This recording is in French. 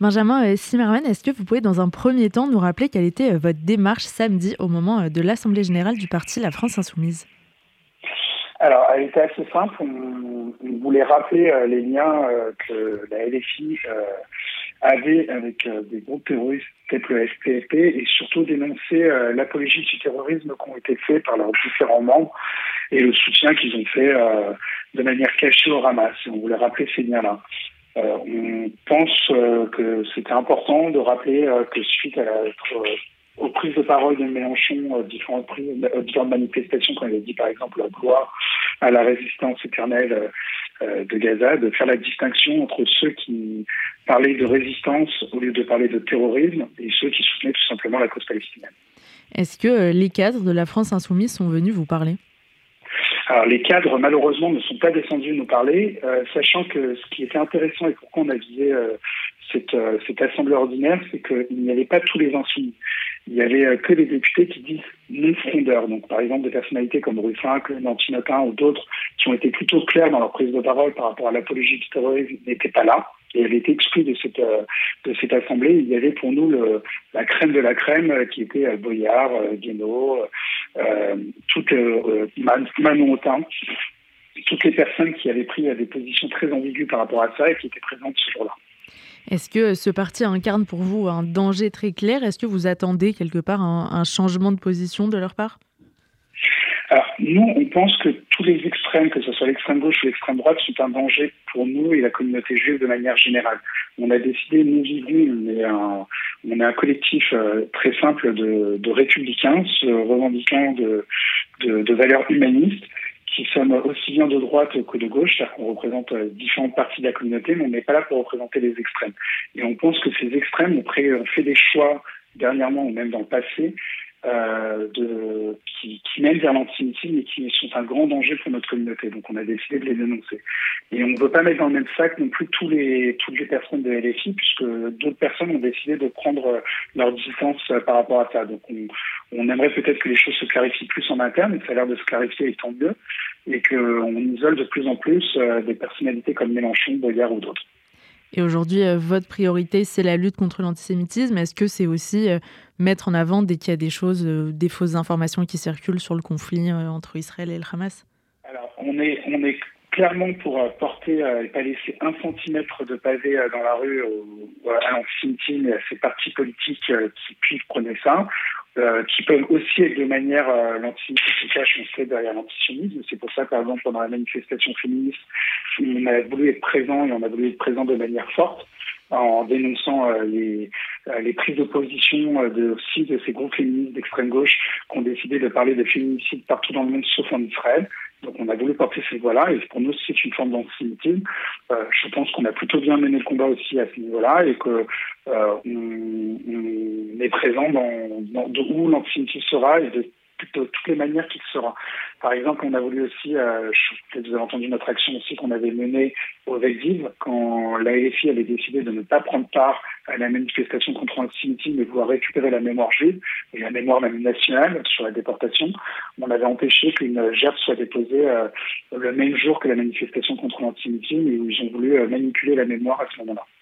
Benjamin Zimmermann, est-ce que vous pouvez dans un premier temps nous rappeler quelle était votre démarche samedi au moment de l'Assemblée générale du parti La France Insoumise? Alors, elle était assez simple. On, voulait rappeler les liens que la LFI avait avec des groupes terroristes tels que le SPFP et surtout dénoncer l'apologie du terrorisme qui ont été faits par leurs différents membres et le soutien qu'ils ont fait de manière cachée au Hamas. on voulait rappeler ces liens-là. Euh, on pense euh, que c'était important de rappeler euh, que suite aux prises de parole de Mélenchon, différentes, différentes manifestations, quand il a dit par exemple la gloire à la résistance éternelle de Gaza, de faire la distinction entre ceux qui parlaient de résistance au lieu de parler de terrorisme et ceux qui soutenaient tout simplement la cause palestinienne. Est-ce que les cadres de la France insoumise sont venus vous parler? Alors les cadres, malheureusement, ne sont pas descendus nous parler, euh, sachant que ce qui était intéressant et pourquoi on a visé euh, cette, euh, cette, assemblée ordinaire, c'est qu'il n'y avait pas tous les insoumis. Il n'y avait que des députés qui disent non frondeurs. Donc, par exemple, des personnalités comme Ruffin, Nancy Notin ou d'autres qui ont été plutôt clairs dans leur prise de parole par rapport à l'apologie du terrorisme n'étaient pas là et elle était exclue de cette de cette assemblée. Il y avait pour nous le, la crème de la crème qui était Boyard, Guénaud, euh, toutes euh, Manon Autain, toutes les personnes qui avaient pris des positions très ambiguës par rapport à ça et qui étaient présentes ce jour-là. Est-ce que ce parti incarne pour vous un danger très clair? Est-ce que vous attendez quelque part un, changement de position de leur part? Alors, nous, on pense que tous les extrêmes, que ce soit l'extrême gauche ou l'extrême droite, sont un danger pour nous et la communauté juive de manière générale. On a décidé, nous, on est un, on est un collectif euh, très simple de, républicains, se revendiquant de, valeurs humanistes, qui sommes aussi bien de droite que de gauche, c'est-à-dire qu'on représente euh, différentes parties de la communauté, mais on n'est pas là pour représenter les extrêmes. Et on pense que ces extrêmes ont fait des choix dernièrement ou même dans le passé euh, qui, mènent vers l'antisémitisme et qui sont un grand danger pour notre communauté. Donc on a décidé de les dénoncer. Et on ne veut pas mettre dans le même sac non plus tous les, toutes les personnes de LFI, puisque d'autres personnes ont décidé de prendre leur distance par rapport à ça. Donc on, aimerait peut-être que les choses se clarifient plus en interne, et ça a l'air de se clarifier et tant mieux, et qu'on isole de plus en plus euh, des personnalités comme Mélenchon, Boyard ou d'autres. Et aujourd'hui, euh, votre priorité, c'est la lutte contre l'antisémitisme. Est-ce que c'est aussi euh, mettre en avant dès qu'il y a des choses, euh, des fausses informations qui circulent sur le conflit entre Israël et le Hamas Alors, on est, on est clairement pour porter et pas laisser un centimètre de pavé dans la rue à l'antisémitisme et à ces partis politiques qui puissent prôner ça. Euh, qui peuvent aussi être de manière euh, l'antisémitisme cache, on sait, derrière l'antisionisme. C'est pour ça, par exemple, pendant la manifestation féministe, on a voulu être présent et on a voulu être présent de manière forte en dénonçant euh, les, euh, les prises de position de, aussi de ces groupes féministes d'extrême gauche qui ont décidé de parler de féminicide partout dans le monde sauf en Israël. Donc on a voulu porter ces voix-là et pour nous c'est une forme d'antisémitisme. Euh, je pense qu'on a plutôt bien mené le combat aussi à ce niveau-là et que euh, est présent dans, dans de où l'antisémitisme sera de toutes les manières qu'il sera. Par exemple, on a voulu aussi, euh, peut-être vous avez entendu notre action aussi qu'on avait menée au Veldiv, quand la LFI avait décidé de ne pas prendre part à la manifestation contre l'antisémitisme mais vouloir récupérer la mémoire juive et la mémoire même nationale sur la déportation. On avait empêché qu'une gerbe soit déposée euh, le même jour que la manifestation contre l'antisémitisme et où ils ont voulu euh, manipuler la mémoire à ce moment-là.